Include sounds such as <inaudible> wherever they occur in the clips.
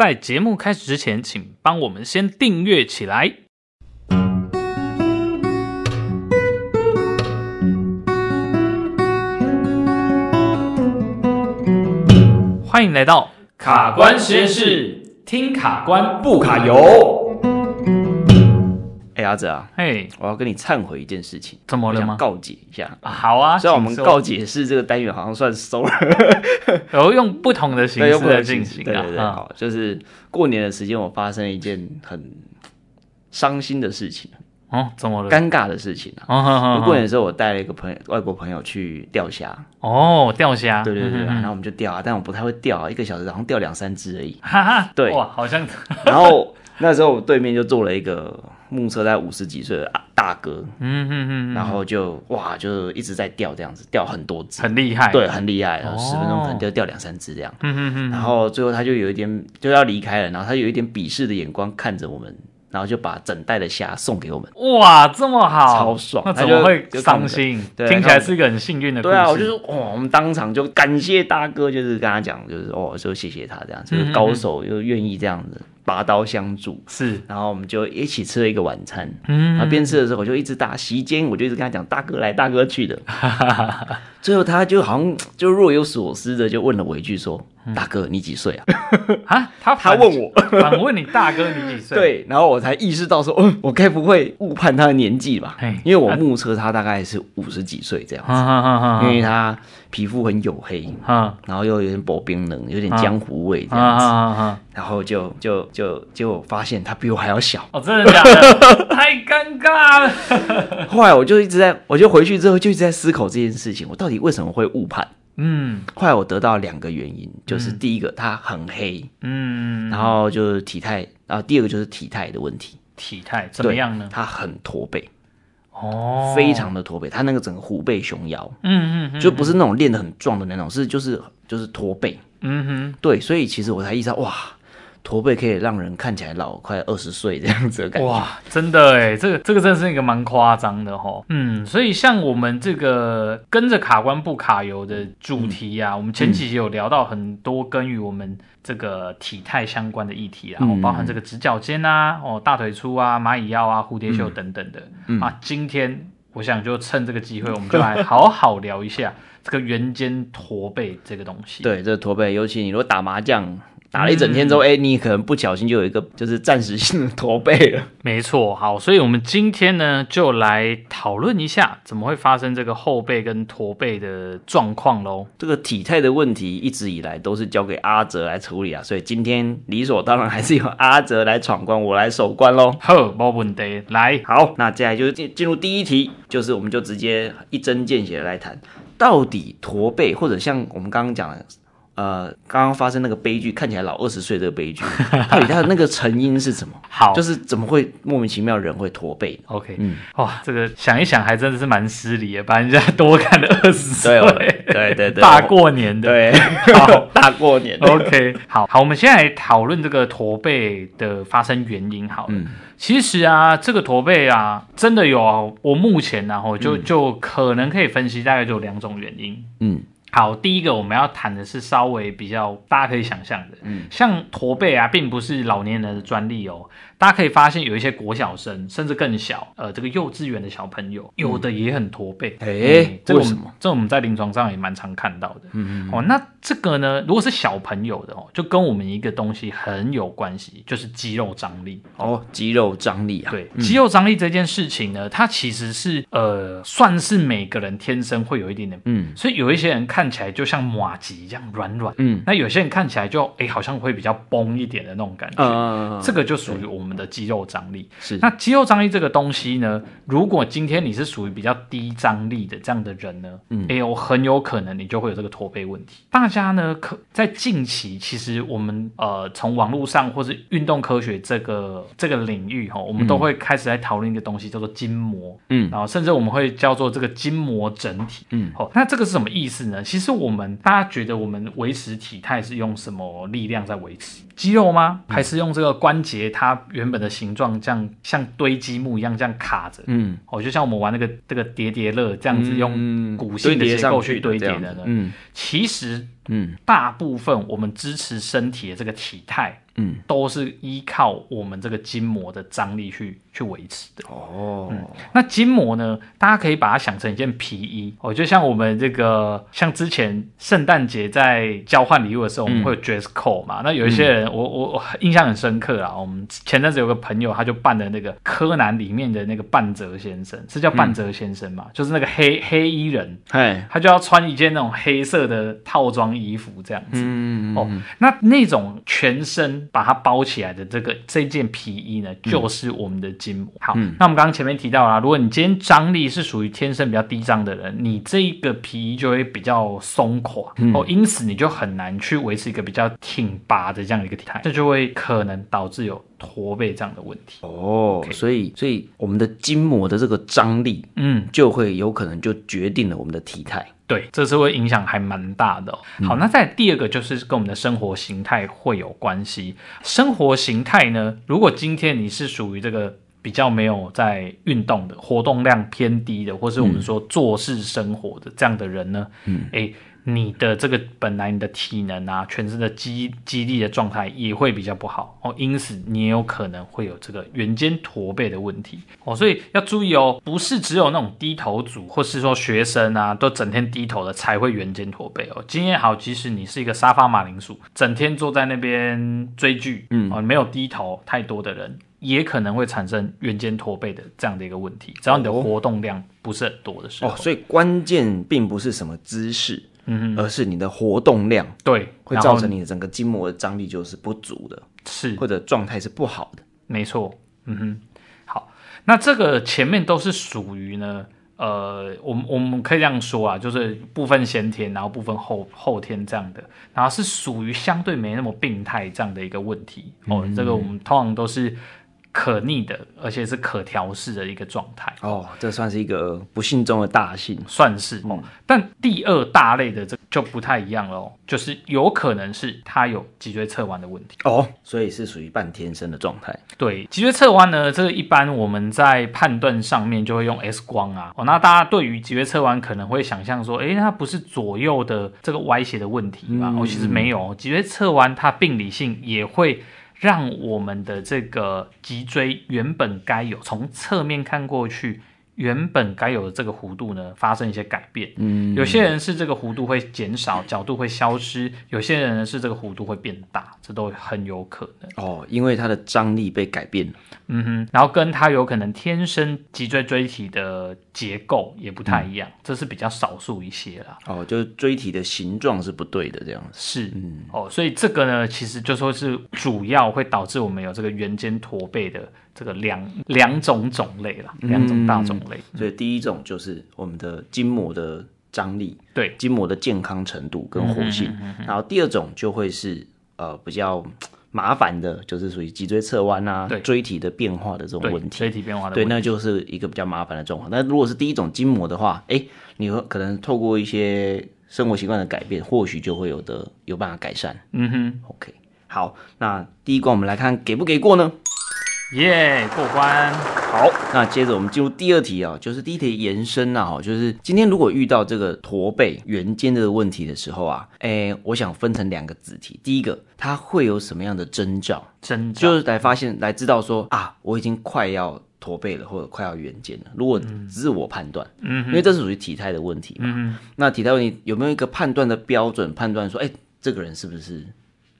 在节目开始之前，请帮我们先订阅起来。欢迎来到卡关实验室，听卡关不卡油。哎，阿哲啊，嘿，我要跟你忏悔一件事情，怎么了吗？告解一下。好啊，虽然我们告解是这个单元好像算收了，<laughs> 然后用不同的形式来进行。对对对，好，就是过年的时间，我发生了一件很伤心的事情。哦，怎么了？尴尬的事情啊。过年的时候，我带了一个朋友，外国朋友去钓虾。哦，钓虾。对对对，然后我们就钓啊，但我不太会钓啊，一个小时好像钓两三只而已。哈哈，对，哇，好像。<laughs> 然后那时候我对面就坐了一个。目测在五十几岁的大哥，嗯嗯嗯，然后就哇，就一直在钓这样子，钓很多只，很厉害，对，很厉害，然后十分钟可能就钓两三只这样，嗯嗯嗯，然后最后他就有一点就要离开了，然后他有一点鄙视的眼光看着我们，然后就把整袋的虾送给我们，哇，这么好，超爽，那怎么会伤心？听起来是一个很幸运的故事。对啊，我就说哇，我们当场就感谢大哥，就是跟他讲，就是哦，就谢谢他这样，就是高手又愿意这样子。拔刀相助是，然后我们就一起吃了一个晚餐。嗯，然后边吃的时候，我就一直打席间，我就一直跟他讲：“大哥来，大哥去的。<laughs> ”最后他就好像就若有所思的就问了我一句说：“大哥，你几岁啊？” <laughs> 啊，他他问我，反问你大哥你几岁？<laughs> 对，然后我才意识到说：“嗯，我该不会误判他的年纪吧？”因为我目测他大概是五十几岁这样子，因为他皮肤很黝黑，然后又有点薄冰冷，有点江湖味这样子，然后就就就就发现他比我还要小。哦，真的假的？<laughs> 太尴尬了。<laughs> 后来我就一直在，我就回去之后就一直在思考这件事情，我到底为什么会误判？嗯，后来我得到两个原因，就是第一个他很黑，嗯，然后就是体态，然后第二个就是体态的问题。体态怎么样呢？他很驼背，哦，非常的驼背，他那个整个虎背熊腰，嗯嗯，就不是那种练得很壮的那种，是就是就是驼背，嗯哼，对，所以其实我才意识到哇。驼背可以让人看起来老快二十岁这样子的感觉，哇，真的哎，这个这个真的是一个蛮夸张的哈。嗯，所以像我们这个跟着卡关不卡油的主题啊，嗯、我们前几集有聊到很多跟于我们这个体态相关的议题啊，然后、嗯、包含这个直角肩啊，哦，大腿粗啊，蚂蚁腰啊，蝴蝶袖等等的。嗯、啊，今天我想就趁这个机会，我们就来好好聊一下这个圆肩驼背这个东西。对，这个驼背，尤其你如果打麻将。打了一整天之后，哎、嗯欸，你可能不小心就有一个就是暂时性的驼背了。<laughs> 没错，好，所以我们今天呢就来讨论一下怎么会发生这个后背跟驼背的状况喽。这个体态的问题一直以来都是交给阿哲来处理啊，所以今天理所当然还是由阿哲来闯关，我来守关喽。好，没问题，来，好，那接下来就进进入第一题，就是我们就直接一针见血的来谈，到底驼背或者像我们刚刚讲的。呃，刚刚发生那个悲剧，看起来老二十岁的悲剧，<laughs> 到底他的那个成因是什么？好，就是怎么会莫名其妙人会驼背？OK，嗯，哇，这个想一想还真的是蛮失礼的，把人家多看了二十岁，对对对，<laughs> 大过年的，对，<laughs> 好，大过年的，OK，好好，我们先来讨论这个驼背的发生原因。好了，嗯，其实啊，这个驼背啊，真的有，啊我目前然后就就可能可以分析，大概就有两种原因，嗯。好，第一个我们要谈的是稍微比较大家可以想象的，嗯，像驼背啊，并不是老年人的专利哦。大家可以发现，有一些国小生甚至更小，呃，这个幼稚园的小朋友，有的也很驼背。哎、嗯，这个、为什么？这我们在临床上也蛮常看到的。嗯嗯。哦，那这个呢，如果是小朋友的哦，就跟我们一个东西很有关系，就是肌肉张力。哦，肌肉张力啊。对，嗯、肌肉张力这件事情呢，它其实是呃，算是每个人天生会有一点点。嗯。所以有一些人看起来就像马吉一样软软。嗯。那有些人看起来就哎，好像会比较崩一点的那种感觉。嗯。这个就属于我们。的肌肉张力是，那肌肉张力这个东西呢，如果今天你是属于比较低张力的这样的人呢，嗯，哎呦，很有可能你就会有这个驼背问题。大家呢，可在近期，其实我们呃，从网络上或是运动科学这个这个领域哈，我们都会开始在讨论一个东西叫做筋膜，嗯，然后甚至我们会叫做这个筋膜整体，嗯，好，那这个是什么意思呢？其实我们大家觉得我们维持体态是用什么力量在维持？肌肉吗？还是用这个关节它原本的形状，这样像堆积木一样这样卡着？嗯，哦，就像我们玩那个这个叠叠乐这样子，用骨性的结构去堆叠的呢？嗯，其实嗯，大部分我们支持身体的这个体态。嗯，都是依靠我们这个筋膜的张力去去维持的哦、嗯。那筋膜呢？大家可以把它想成一件皮衣哦，就像我们这个，像之前圣诞节在交换礼物的时候，我们会有 dress code 嘛。嗯、那有一些人，我我我印象很深刻啊。我们前阵子有个朋友，他就扮的那个柯南里面的那个半泽先生，是叫半泽先生嘛？嗯、就是那个黑黑衣人，嘿他就要穿一件那种黑色的套装衣服这样子。嗯哦，那那种全身。把它包起来的这个这件皮衣呢，就是我们的筋膜。好，嗯、那我们刚刚前面提到啦，如果你今天张力是属于天生比较低张的人，你这个皮衣就会比较松垮、嗯、哦，因此你就很难去维持一个比较挺拔的这样的一个体态，这就会可能导致有驼背这样的问题。哦，Okay 所以所以我们的筋膜的这个张力，嗯，就会有可能就决定了我们的体态。对，这是会影响还蛮大的哦。好，那再第二个就是跟我们的生活形态会有关系。生活形态呢，如果今天你是属于这个比较没有在运动的，活动量偏低的，或是我们说做事生活的这样的人呢，嗯，诶你的这个本来你的体能啊，全身的肌肌力的状态也会比较不好哦，因此你也有可能会有这个圆肩驼背的问题哦，所以要注意哦，不是只有那种低头族或是说学生啊，都整天低头的才会圆肩驼背哦。经验好，即使你是一个沙发马铃薯，整天坐在那边追剧，嗯，哦，没有低头太多的人，也可能会产生圆肩驼背的这样的一个问题，只要你的活动量不是很多的时候。哦，所以关键并不是什么姿势。嗯，而是你的活动量对，会造成你的整个筋膜的张力就是不足的，是或者状态是不好的，没错。嗯哼，好，那这个前面都是属于呢，呃，我们我们可以这样说啊，就是部分先天，然后部分后后天这样的，然后是属于相对没那么病态这样的一个问题哦。嗯、这个我们通常都是。可逆的，而且是可调试的一个状态哦，这算是一个不幸中的大幸，算是哦。嗯、但第二大类的这就不太一样了哦，就是有可能是他有脊椎侧弯的问题哦，所以是属于半天生的状态。对，脊椎侧弯呢，这个一般我们在判断上面就会用 X 光啊。哦，那大家对于脊椎侧弯可能会想象说，诶，它不是左右的这个歪斜的问题吧？哦、嗯，其实没有，脊椎侧弯它病理性也会。让我们的这个脊椎原本该有，从侧面看过去。原本该有的这个弧度呢，发生一些改变。嗯，有些人是这个弧度会减少，角度会消失；有些人呢是这个弧度会变大，这都很有可能。哦，因为它的张力被改变了。嗯哼，然后跟它有可能天生脊椎椎体的结构也不太一样，嗯、这是比较少数一些啦。哦，就是椎体的形状是不对的这样子。是，嗯，哦，所以这个呢，其实就说是主要会导致我们有这个圆肩驼背的。这个两两种种类了，两种大种类。嗯、所以第一种就是我们的筋膜的张力，对筋膜的健康程度跟活性。然后第二种就会是呃比较麻烦的，就是属于脊椎侧弯啊，椎体的变化的这种问题。椎体变化的对，那就是一个比较麻烦的状况。那如果是第一种筋膜的话，哎，你可能透过一些生活习惯的改变，或许就会有的有办法改善。嗯哼，OK，好，那第一关我们来看给不给过呢？耶，yeah, 过关。好，那接着我们进入第二题啊，就是第一题延伸啊，就是今天如果遇到这个驼背、圆肩这个问题的时候啊，诶，我想分成两个子题。第一个，它会有什么样的征兆？征兆就是来发现、来知道说啊，我已经快要驼背了，或者快要圆肩了。如果自我判断，嗯，因为这是属于体态的问题嘛。嗯，那体态问题有没有一个判断的标准？判断说，哎，这个人是不是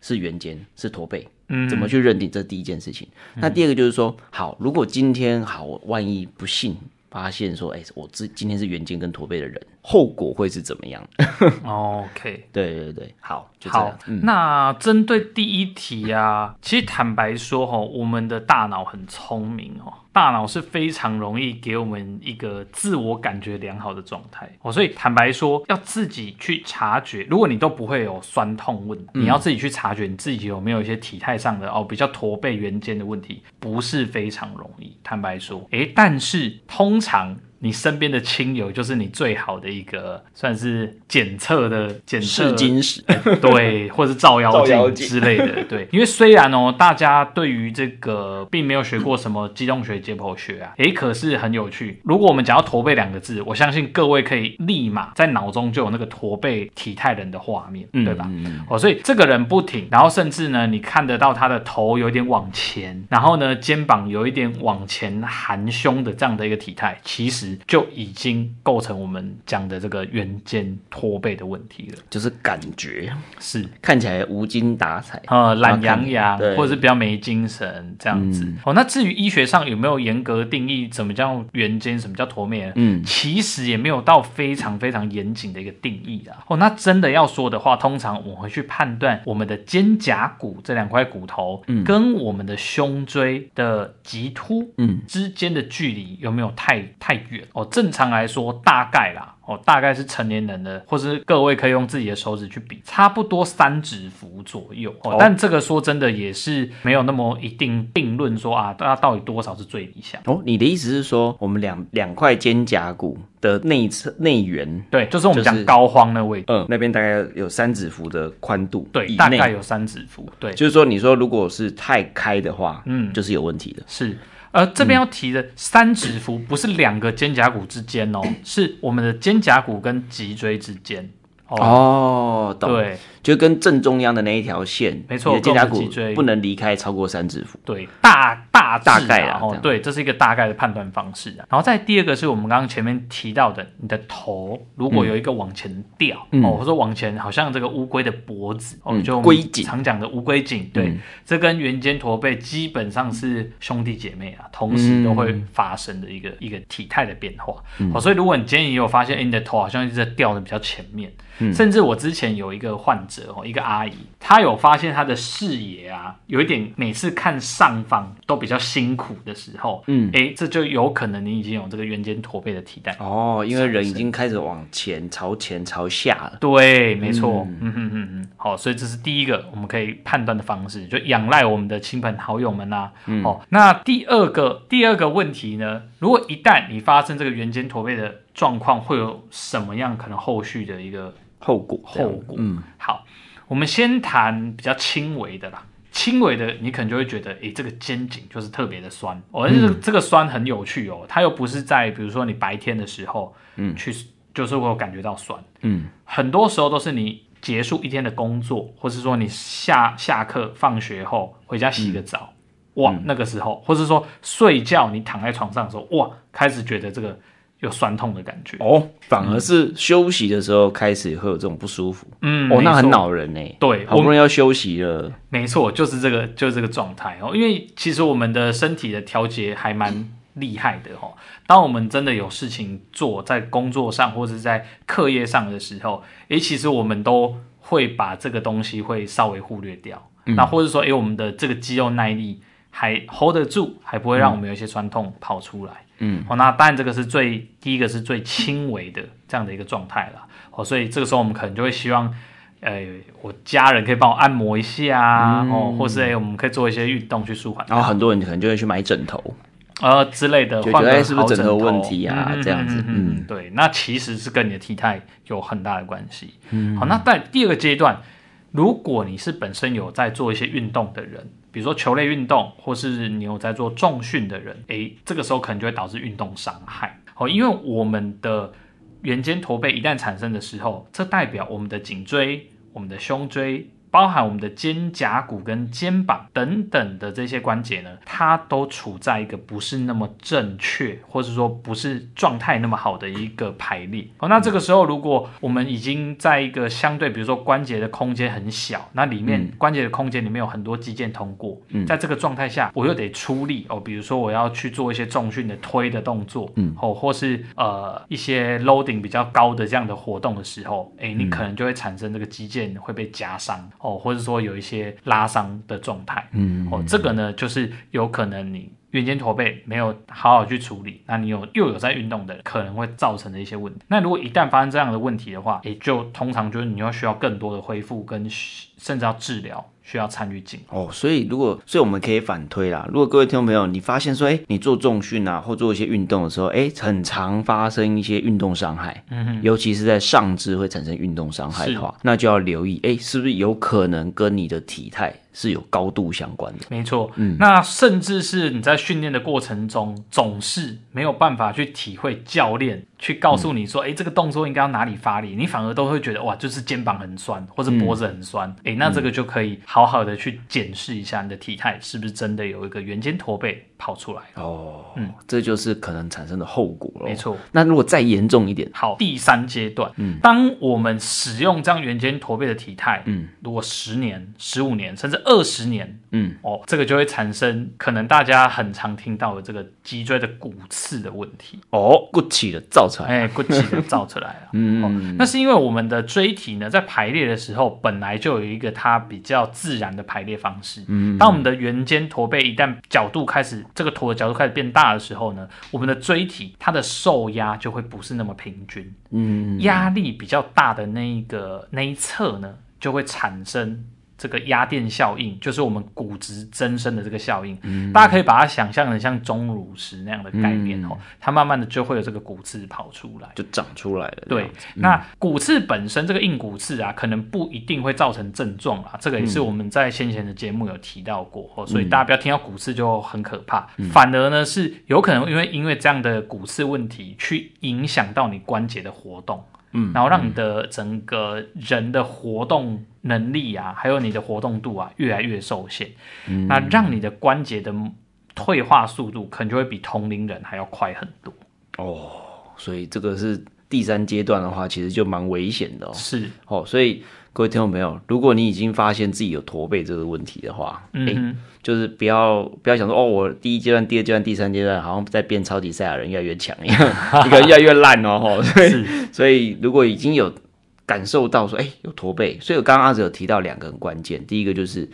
是圆肩，是驼背？嗯，怎么去认定？这第一件事情。嗯、那第二个就是说，好，如果今天好，万一不幸发现说，哎，我这今天是圆肩跟驼背的人，后果会是怎么样？<laughs> OK，对对对，好，就这样。那针对第一题啊，其实坦白说哈，我们的大脑很聪明哦。大脑是非常容易给我们一个自我感觉良好的状态哦，所以坦白说，要自己去察觉，如果你都不会有酸痛问题，嗯、你要自己去察觉你自己有没有一些体态上的哦比较驼背圆肩的问题，不是非常容易。坦白说，诶，但是通常你身边的亲友就是你最好的一个算是检测的检测试金石，对，<laughs> 或者是照妖镜之类的，对。<laughs> 因为虽然哦，大家对于这个并没有学过什么机动学、解剖学啊，诶，可是很有趣。如果我们讲到驼背两个字，我相信各位可以立马在脑中就有那个驼背体态人的画面，对吧？嗯、哦，所以这个人不挺，然后甚至呢，你看得到他的头有点往前，然后呢，肩膀有一点往前含胸的这样的一个体态，其实就已经构成我们讲的这个圆肩驼背的问题了。就是感觉是看起来无精打采啊，懒洋洋，或者是比较没精神这样子。嗯、哦，那至于医学上有没有严格定义，什么叫圆肩，什么叫驼背？嗯，其实也没有到非常非常严谨的一个定义啊。哦，那真的要说的话，通常我们会去判断我们的肩胛骨这两块骨头，嗯，跟我们的胸椎的棘突，嗯，之间的距离有没有太太远？哦，正常来说，大概啦。哦，大概是成年人的，或是各位可以用自己的手指去比，差不多三指幅左右。哦，但这个说真的也是没有那么一定定论说啊，大家到底多少是最理想？哦，你的意思是说，我们两两块肩胛骨的内侧内缘，对，就是我们讲膏肓那位置，嗯，那边大概有三指幅的宽度，对，大概有三指幅，对，就是说，你说如果是太开的话，嗯，就是有问题的，是。而这边要提的三指幅不是两个肩胛骨之间哦，是我们的肩胛骨跟脊椎之间。哦，懂。对。就跟正中央的那一条线，没错，肩胛骨不能离开超过三指腹。对，大大大概啊，哦，对，这是一个大概的判断方式啊。然后再第二个是我们刚刚前面提到的，你的头如果有一个往前掉，哦，或者往前，好像这个乌龟的脖子，哦，就龟颈，常讲的乌龟颈，对，这跟圆肩驼背基本上是兄弟姐妹啊，同时都会发生的一个一个体态的变化。哦，所以如果你今天也有发现，哎，你的头好像一直在掉的比较前面，甚至我之前有一个患者。哦，一个阿姨，她有发现她的视野啊，有一点每次看上方都比较辛苦的时候，嗯，哎，这就有可能你已经有这个圆肩驼背的体态哦，因为人已经开始往前、朝前、朝下了。对，没错，嗯哼哼哼，好，所以这是第一个我们可以判断的方式，就仰赖我们的亲朋好友们呐、啊。嗯、哦，那第二个第二个问题呢，如果一旦你发生这个圆肩驼背的状况，会有什么样可能后续的一个后果？后果，嗯，好。我们先谈比较轻微的啦，轻微的你可能就会觉得，诶，这个肩颈就是特别的酸，哦，而且这个酸很有趣哦，它又不是在比如说你白天的时候，嗯，去就是会有感觉到酸，嗯，很多时候都是你结束一天的工作，或是说你下下课放学后回家洗个澡，嗯、哇，那个时候，或是说睡觉你躺在床上的时候，哇，开始觉得这个。有酸痛的感觉哦，反而是休息的时候开始会有这种不舒服。嗯，哦，那很恼人呢。对，好不容易要休息了。没错，就是这个，就是这个状态哦。因为其实我们的身体的调节还蛮厉害的哦。当我们真的有事情做，在工作上或者在课业上的时候，诶，其实我们都会把这个东西会稍微忽略掉。嗯，那或者说，诶，我们的这个肌肉耐力还 hold 得住，还不会让我们有一些酸痛跑出来。嗯，哦，那当然这个是最第一个是最轻微的这样的一个状态了，哦，所以这个时候我们可能就会希望，呃，我家人可以帮我按摩一下，嗯、哦，或是哎，我们可以做一些运动去舒缓。然后很多人可能就会去买枕头，呃之类的，觉得是不是枕头问题啊？嗯、这样子，嗯对，那其实是跟你的体态有很大的关系。嗯，好，那在第二个阶段，如果你是本身有在做一些运动的人。比如说球类运动，或是你有在做重训的人，诶，这个时候可能就会导致运动伤害。哦，因为我们的圆肩驼背一旦产生的时候，这代表我们的颈椎、我们的胸椎。包含我们的肩胛骨跟肩膀等等的这些关节呢，它都处在一个不是那么正确，或者说不是状态那么好的一个排列。哦，那这个时候如果我们已经在一个相对，比如说关节的空间很小，那里面关节的空间里面有很多肌腱通过，嗯，在这个状态下，我又得出力哦，比如说我要去做一些重训的推的动作，嗯，哦，或是呃一些 loading 比较高的这样的活动的时候，哎，你可能就会产生这个肌腱会被夹伤。哦，或者说有一些拉伤的状态，嗯，哦，这个呢，就是有可能你圆肩驼背没有好好去处理，那你有又有在运动的，可能会造成的一些问题。那如果一旦发生这样的问题的话，也就通常就是你要需要更多的恢复跟甚至要治疗。需要参与进哦。所以如果，所以我们可以反推啦。如果各位听众朋友，你发现说，哎，你做重训啊，或做一些运动的时候，哎，很常发生一些运动伤害，嗯哼，尤其是在上肢会产生运动伤害的话，那就要留意，哎，是不是有可能跟你的体态是有高度相关的？没错，嗯，那甚至是你在训练的过程中，总是没有办法去体会教练去告诉你说，哎、嗯，这个动作应该要哪里发力，你反而都会觉得哇，就是肩膀很酸，或者脖子很酸，哎、嗯，那这个就可以好好的去检视一下你的体态是不是真的有一个圆肩驼背跑出来。哦，嗯，这就是可能产生的后果了。没错，那如果再严重一点，好，第三阶段，嗯，当我们使用这样圆肩驼背的体态，嗯，如果十年、十五年甚至二十年，嗯，哦，这个就会产生可能大家很常听到的这个脊椎的骨刺的问题。哦，骨起的造出来，哎，骨起的造出来了，<laughs> 嗯、哦，那是因为我们的椎体呢，在排列的时候本来就有一个它比较自然的排列方式，嗯，当我们的圆肩驼背一旦角度开始这个头的角度开始变大的时候呢，我们的椎体它的受压就会不是那么平均，嗯，压力比较大的那一个那一侧呢，就会产生。这个压电效应就是我们骨质增生的这个效应，嗯、大家可以把它想象成像钟乳石那样的概念哦，嗯、它慢慢的就会有这个骨刺跑出来，就长出来了。对，嗯、那骨刺本身这个硬骨刺啊，可能不一定会造成症状啊，这个也是我们在先前的节目有提到过，嗯、所以大家不要听到骨刺就很可怕，嗯、反而呢是有可能因为因为这样的骨刺问题去影响到你关节的活动。嗯，然后让你的整个人的活动能力啊，还有你的活动度啊，越来越受限。嗯，那让你的关节的退化速度，可能就会比同龄人还要快很多。哦，所以这个是第三阶段的话，其实就蛮危险的哦。是哦，所以。各位听众朋友，如果你已经发现自己有驼背这个问题的话，嗯、欸，就是不要不要想说哦，我第一阶段、第二阶段、第三阶段好像在变超级赛亚人，越来越强一样，<laughs> 一个越来越烂哦。<laughs> 所以，所以如果已经有感受到说，哎、欸，有驼背，所以我刚刚阿哲有提到两个很关键，第一个就是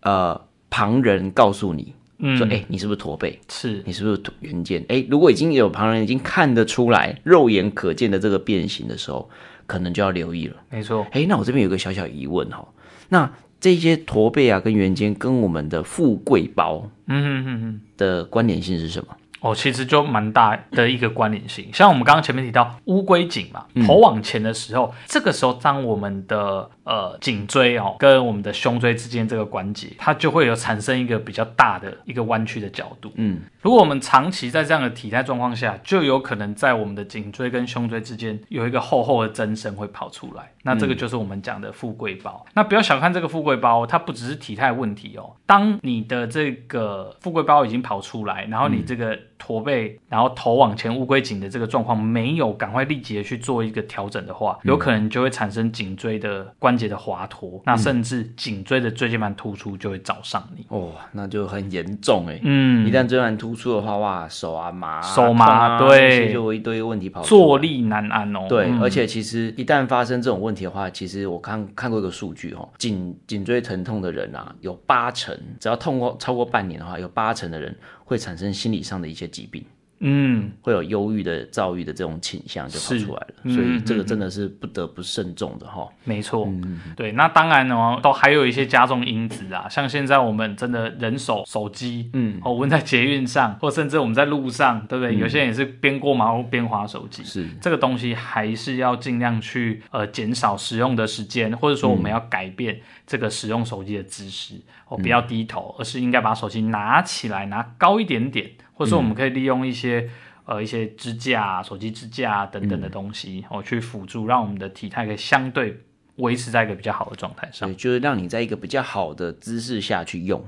呃，旁人告诉你、嗯、说，哎、欸，你是不是驼背？是你是不是圆肩？哎、欸，如果已经有旁人已经看得出来，肉眼可见的这个变形的时候。可能就要留意了。没错，哎，那我这边有个小小疑问哈，那这些驼背啊跟圆肩跟我们的富贵包，嗯哼哼哼的关联性是什么？哦，其实就蛮大的一个关联性，像我们刚刚前面提到乌龟颈嘛，头往前的时候，嗯、这个时候当我们的呃颈椎哦跟我们的胸椎之间这个关节，它就会有产生一个比较大的一个弯曲的角度。嗯，如果我们长期在这样的体态状况下，就有可能在我们的颈椎跟胸椎之间有一个厚厚的增生会跑出来，那这个就是我们讲的富贵包。嗯、那不要小看这个富贵包，它不只是体态问题哦，当你的这个富贵包已经跑出来，然后你这个。驼背，然后头往前乌龟颈的这个状况没有赶快立即的去做一个调整的话，有可能就会产生颈椎的关节的滑脱，嗯、那甚至颈椎的椎间盘突出就会找上你。哦，那就很严重哎。嗯，一旦椎盘突出的话，哇，手啊麻，手麻，对，就一堆问题跑出来，坐立难安哦。对，嗯、而且其实一旦发生这种问题的话，其实我看看过一个数据哦，颈颈椎疼痛的人啊，有八成，只要痛过超过半年的话，有八成的人。会产生心理上的一些疾病，嗯，会有忧郁的、躁郁的这种倾向就跑出来了，嗯、所以这个真的是不得不慎重的哈。没错，嗯、对，那当然呢，都还有一些加重因子啊，像现在我们真的人手手机，嗯，哦，我们在捷运上，或甚至我们在路上，对不对？嗯、有些人也是边过马路边滑手机，是。这个东西还是要尽量去呃减少使用的时间，或者说我们要改变这个使用手机的姿势。哦，不要低头，而是应该把手机拿起来，拿高一点点，或者说我们可以利用一些、嗯、呃一些支架、手机支架等等的东西，哦、嗯、去辅助，让我们的体态可以相对维持在一个比较好的状态上。对，就是让你在一个比较好的姿势下去用。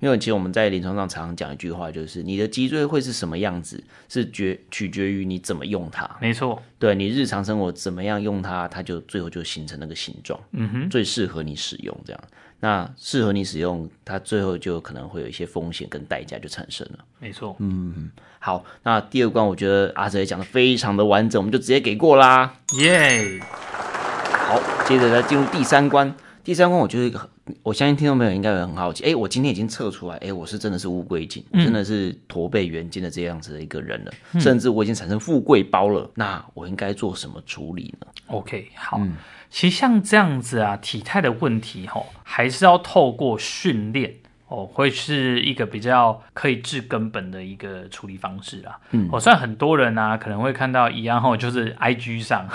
因为其实我们在临床上常常讲一句话，就是你的脊椎会是什么样子，是决取决于你怎么用它。没错，对你日常生活怎么样用它，它就最后就形成那个形状。嗯哼，最适合你使用这样。那适合你使用，它最后就可能会有一些风险跟代价就产生了。没错，嗯，好，那第二关我觉得阿泽也讲得非常的完整，我们就直接给过啦。耶，好，接着来进入第三关。第三关我觉得一个我相信听众朋友应该会很好奇，哎，我今天已经测出来，哎，我是真的是乌龟颈，嗯、真的是驼背圆肩的这样子的一个人了，嗯、甚至我已经产生富贵包了，那我应该做什么处理呢？OK，好，嗯、其实像这样子啊，体态的问题吼，还是要透过训练。哦，会是一个比较可以治根本的一个处理方式啦。嗯，我算很多人啊，可能会看到一样哦，就是 IG 上，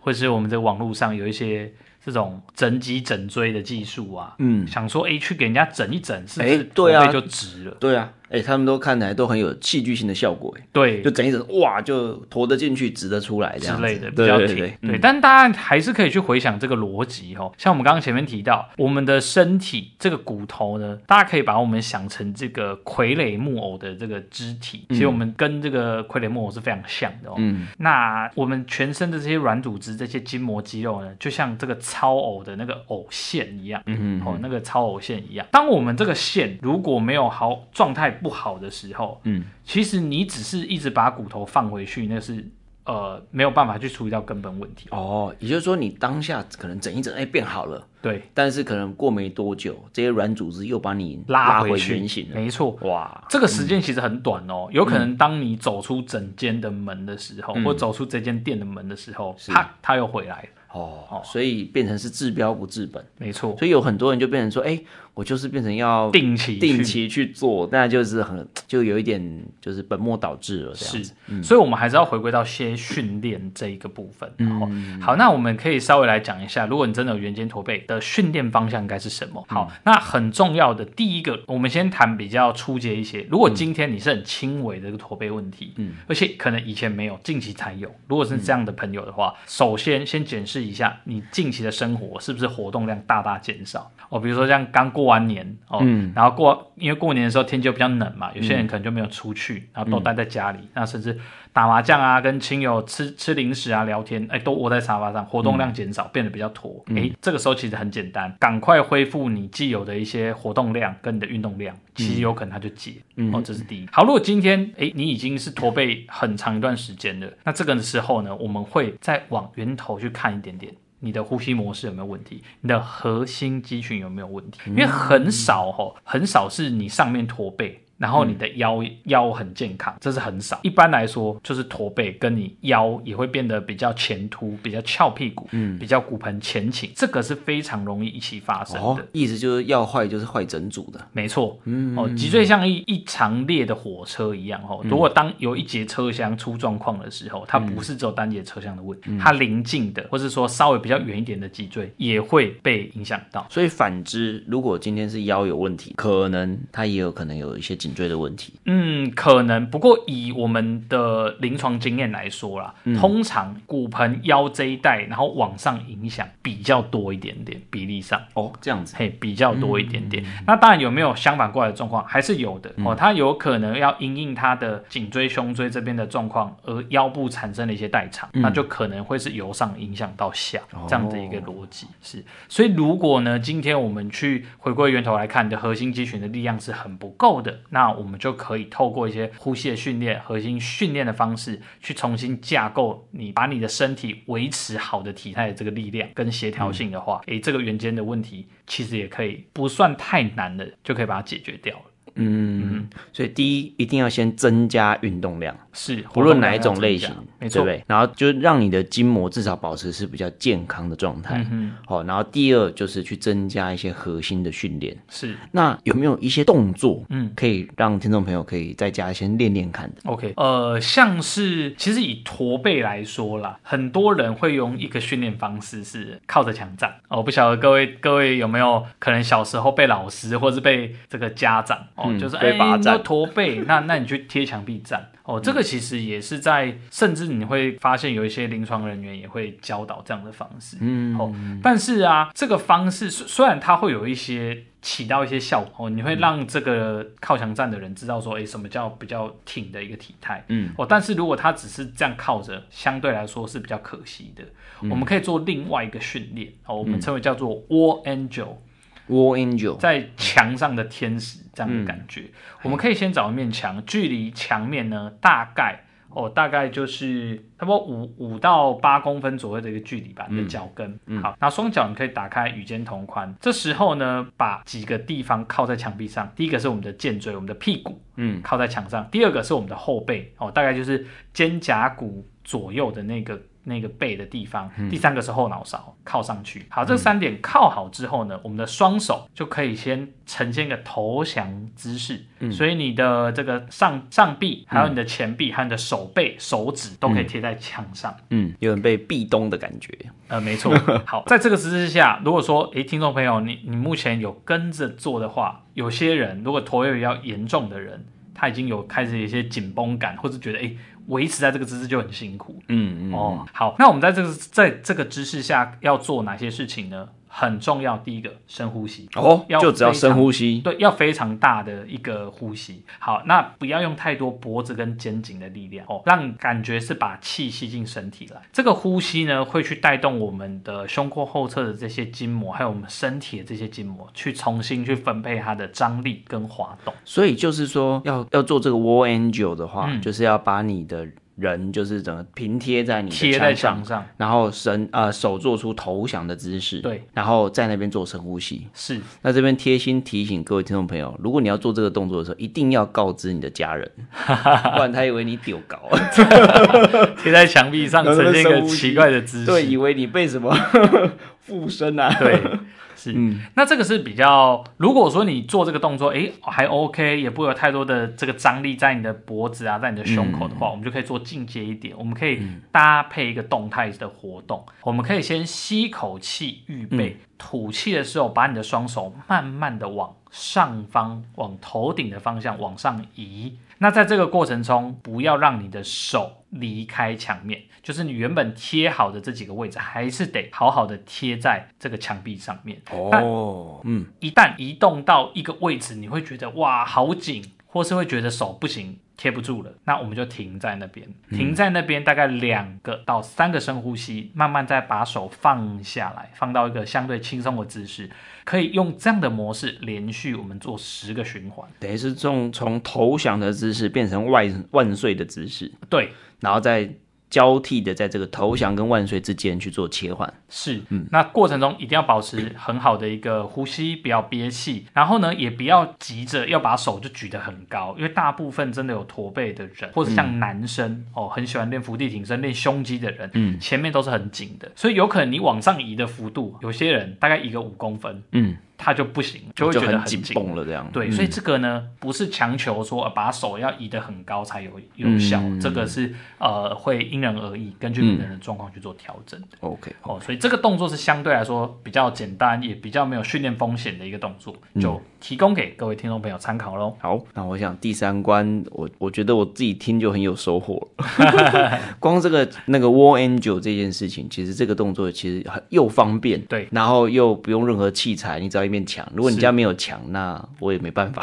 或是我们这网络上有一些这种整脊整椎的技术啊。嗯，想说哎，去给人家整一整，是不是驼背就直了？对啊。哎、欸，他们都看起来都很有戏剧性的效果，哎，对，就整一整，哇，就驼得进去，直得出来，这样之类的，比较挺，对，对，对，对，对。但大家还是可以去回想这个逻辑哦，像我们刚刚前面提到，我们的身体这个骨头呢，大家可以把我们想成这个傀儡木偶的这个肢体，其实我们跟这个傀儡木偶是非常像的哦。嗯。那我们全身的这些软组织、这些筋膜肌肉呢，就像这个超偶的那个偶线一样，嗯哼，哦，那个超偶线一样。当我们这个线如果没有好状态不好的时候，嗯，其实你只是一直把骨头放回去，那是呃没有办法去处理到根本问题哦。也就是说，你当下可能整一整，哎，变好了，对，但是可能过没多久，这些软组织又把你拉回原形了。没错，哇，这个时间其实很短哦。有可能当你走出整间的门的时候，或走出这间店的门的时候，它它又回来了。哦，所以变成是治标不治本。没错，所以有很多人就变成说，哎。我就是变成要定期定期去做，那就是很就有一点就是本末倒置了这样子。是，嗯、所以我们还是要回归到先训练这一个部分。然后、嗯，好，那我们可以稍微来讲一下，如果你真的有圆肩驼背的训练方向应该是什么？好，嗯、那很重要的第一个，我们先谈比较初阶一些。如果今天你是很轻微的一个驼背问题，嗯，而且可能以前没有，近期才有。如果是这样的朋友的话，嗯、首先先检视一下你近期的生活是不是活动量大大减少。哦，比如说像刚过完年哦，嗯、然后过因为过年的时候天气又比较冷嘛，有些人可能就没有出去，嗯、然后都待在家里，那甚至打麻将啊，跟亲友吃吃零食啊，聊天，哎，都窝在沙发上，活动量减少，嗯、变得比较驼。哎、嗯，这个时候其实很简单，赶快恢复你既有的一些活动量跟你的运动量，其实有可能它就解。嗯、哦，这是第一。好，如果今天哎你已经是驼背很长一段时间了，那这个时候呢，我们会再往源头去看一点点。你的呼吸模式有没有问题？你的核心肌群有没有问题？因为很少哦，很少是你上面驼背。然后你的腰、嗯、腰很健康，这是很少。一般来说，就是驼背跟你腰也会变得比较前凸，比较翘屁股，嗯，比较骨盆前倾，这个是非常容易一起发生的。哦、意思就是要坏就是坏整组的，没错。嗯哦，脊椎像一一长列的火车一样哦。如果当有一节车厢出状况的时候，它不是只有单节车厢的问题，嗯、它邻近的或是说稍微比较远一点的脊椎也会被影响到。所以反之，如果今天是腰有问题，可能它也有可能有一些。颈椎的问题，嗯，可能。不过以我们的临床经验来说啦，嗯、通常骨盆腰这一带，然后往上影响比较多一点点，比例上哦，这样子，嘿，比较多一点点。嗯、那当然有没有相反过来的状况，还是有的、嗯、哦。它有可能要因应它的颈椎、胸椎这边的状况，而腰部产生了一些代偿，嗯、那就可能会是由上影响到下、哦、这样的一个逻辑。是，所以如果呢，今天我们去回归源头来看，你的核心肌群的力量是很不够的。那我们就可以透过一些呼吸的训练、核心训练的方式，去重新架构你，把你的身体维持好的体态的这个力量跟协调性的话，诶、这个圆肩的问题其实也可以不算太难的，就可以把它解决掉了。嗯，所以第一一定要先增加运动量，是不论哪一种类型，没错，对不对？然后就让你的筋膜至少保持是比较健康的状态。嗯好，然后第二就是去增加一些核心的训练。是，那有没有一些动作，嗯，可以让听众朋友可以在家先练练看的？OK，呃，像是其实以驼背来说啦，很多人会用一个训练方式是靠着墙站。哦不晓得各位各位有没有可能小时候被老师或是被这个家长。嗯、就是哎，要驼背，那那你去贴墙壁站哦。这个其实也是在，甚至你会发现有一些临床人员也会教导这样的方式。嗯，哦，但是啊，这个方式虽然它会有一些起到一些效果，哦，你会让这个靠墙站的人知道说，哎，什么叫比较挺的一个体态。嗯，哦，但是如果他只是这样靠着，相对来说是比较可惜的。嗯、我们可以做另外一个训练，哦，我们称为叫做 Wall Angel。Wall Angel 在墙上的天使这样的感觉，嗯、我们可以先找一面墙，距离墙面呢大概哦，大概就是差不多五五到八公分左右的一个距离吧，你的脚跟。嗯，好，那双脚你可以打开与肩同宽。这时候呢，把几个地方靠在墙壁上。第一个是我们的剑椎，我们的屁股，嗯，靠在墙上。第二个是我们的后背，哦，大概就是肩胛骨左右的那个。那个背的地方，第三个是后脑勺靠上去。好，这三点靠好之后呢，我们的双手就可以先呈现一个投降姿势。嗯，所以你的这个上上臂，还有你的前臂，还有你的手背、手指都可以贴在墙上。嗯，有点被壁咚的感觉。呃，没错。<laughs> 好，在这个姿势下，如果说，诶，听众朋友，你你目前有跟着做的话，有些人如果驼背比较严重的人，他已经有开始有一些紧绷感，或者觉得诶。维持在这个姿势就很辛苦。嗯嗯哦，好，那我们在这个在这个姿势下要做哪些事情呢？很重要，第一个深呼吸哦，要就只要深呼吸，对，要非常大的一个呼吸。好，那不要用太多脖子跟肩颈的力量哦，让感觉是把气吸进身体来。这个呼吸呢，会去带动我们的胸廓后侧的这些筋膜，还有我们身体的这些筋膜，去重新去分配它的张力跟滑动。所以就是说，要要做这个 Wall Angel 的话，嗯，就是要把你的。人就是整个平贴在你贴在墙上，然后身呃手做出投降的姿势，对，然后在那边做深呼吸。是，那这边贴心提醒各位听众朋友，如果你要做这个动作的时候，一定要告知你的家人，<laughs> 不然他以为你丢高，<laughs> 贴在墙壁上呈现一个奇怪的姿势，<laughs> 对，以为你被什么附身啊？对。是，嗯，那这个是比较，如果说你做这个动作，哎，还 OK，也不会有太多的这个张力在你的脖子啊，在你的胸口的话，嗯、我们就可以做进阶一点，我们可以搭配一个动态的活动，嗯、我们可以先吸口气，预备、嗯、吐气的时候，把你的双手慢慢的往上方，往头顶的方向往上移。那在这个过程中，不要让你的手离开墙面，就是你原本贴好的这几个位置，还是得好好的贴在这个墙壁上面。哦，嗯，一旦移动到一个位置，你会觉得哇，好紧，或是会觉得手不行。贴不住了，那我们就停在那边，停在那边大概两个到三个深呼吸，慢慢再把手放下来，放到一个相对轻松的姿势，可以用这样的模式连续我们做十个循环，等于是从从投降的姿势变成万万岁的姿势，对，然后再。交替的在这个投降跟万岁之间去做切换，是，嗯，那过程中一定要保持很好的一个呼吸，不要憋气，然后呢，也不要急着要把手就举得很高，因为大部分真的有驼背的人，或者像男生、嗯、哦，很喜欢练伏地挺身、练胸肌的人，嗯，前面都是很紧的，所以有可能你往上移的幅度，有些人大概移个五公分，嗯。他就不行，就会觉得很紧。绷了。这样。对，所以这个呢，不是强求说把手要移得很高才有有效，这个是呃会因人而异，根据每个人的状况去做调整的。OK，哦，所以这个动作是相对来说比较简单，也比较没有训练风险的一个动作，就提供给各位听众朋友参考喽。好，那我想第三关，我我觉得我自己听就很有收获。<laughs> 光这个那个 Wall Angel 这件事情，其实这个动作其实很又方便，对，然后又不用任何器材，你只要。一面墙，如果你家没有墙，那我也没办法。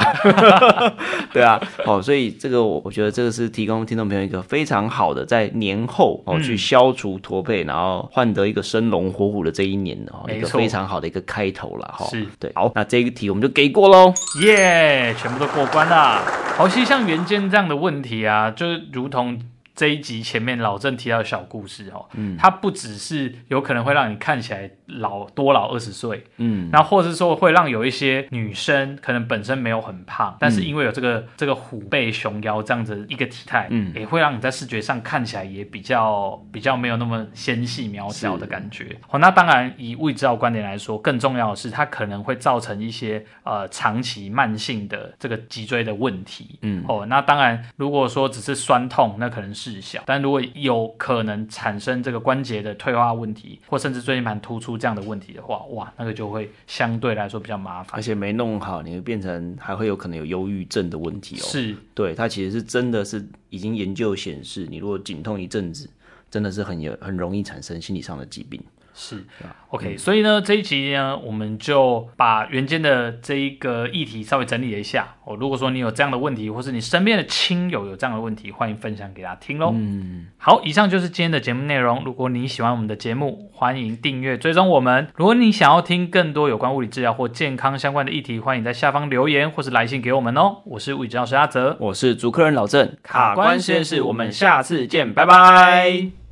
<laughs> 对啊，好，所以这个我我觉得这个是提供听众朋友一个非常好的，在年后哦去消除驼背，然后换得一个生龙活虎的这一年哦，一个非常好的一个开头了哈。是对，好，那这个题我们就给过喽，耶，全部都过关啦。好，其实像原件这样的问题啊，就是如同。这一集前面老郑提到的小故事哦，嗯，它不只是有可能会让你看起来老多老二十岁，嗯，那或者是说会让有一些女生可能本身没有很胖，但是因为有这个这个虎背熊腰这样子一个体态，嗯，也会让你在视觉上看起来也比较比较没有那么纤细苗条的感觉。哦，那当然以物理治疗观点来说，更重要的是它可能会造成一些呃长期慢性的这个脊椎的问题，嗯，哦，那当然如果说只是酸痛，那可能。事小，但如果有可能产生这个关节的退化问题，或甚至椎间盘突出这样的问题的话，哇，那个就会相对来说比较麻烦，而且没弄好，你会变成还会有可能有忧郁症的问题哦。是，对，它其实是真的是已经研究显示，你如果颈痛一阵子，真的是很有很容易产生心理上的疾病。是，OK，所以呢，这一集呢，我们就把原先的这一个议题稍微整理了一下。哦，如果说你有这样的问题，或是你身边的亲友有这样的问题，欢迎分享给大家听喽。嗯，好，以上就是今天的节目内容。如果你喜欢我们的节目，欢迎订阅追踪我们。如果你想要听更多有关物理治疗或健康相关的议题，欢迎在下方留言或是来信给我们哦。我是物理治疗师阿泽，我是主客人老郑，卡关实验室，我们下次见，拜拜。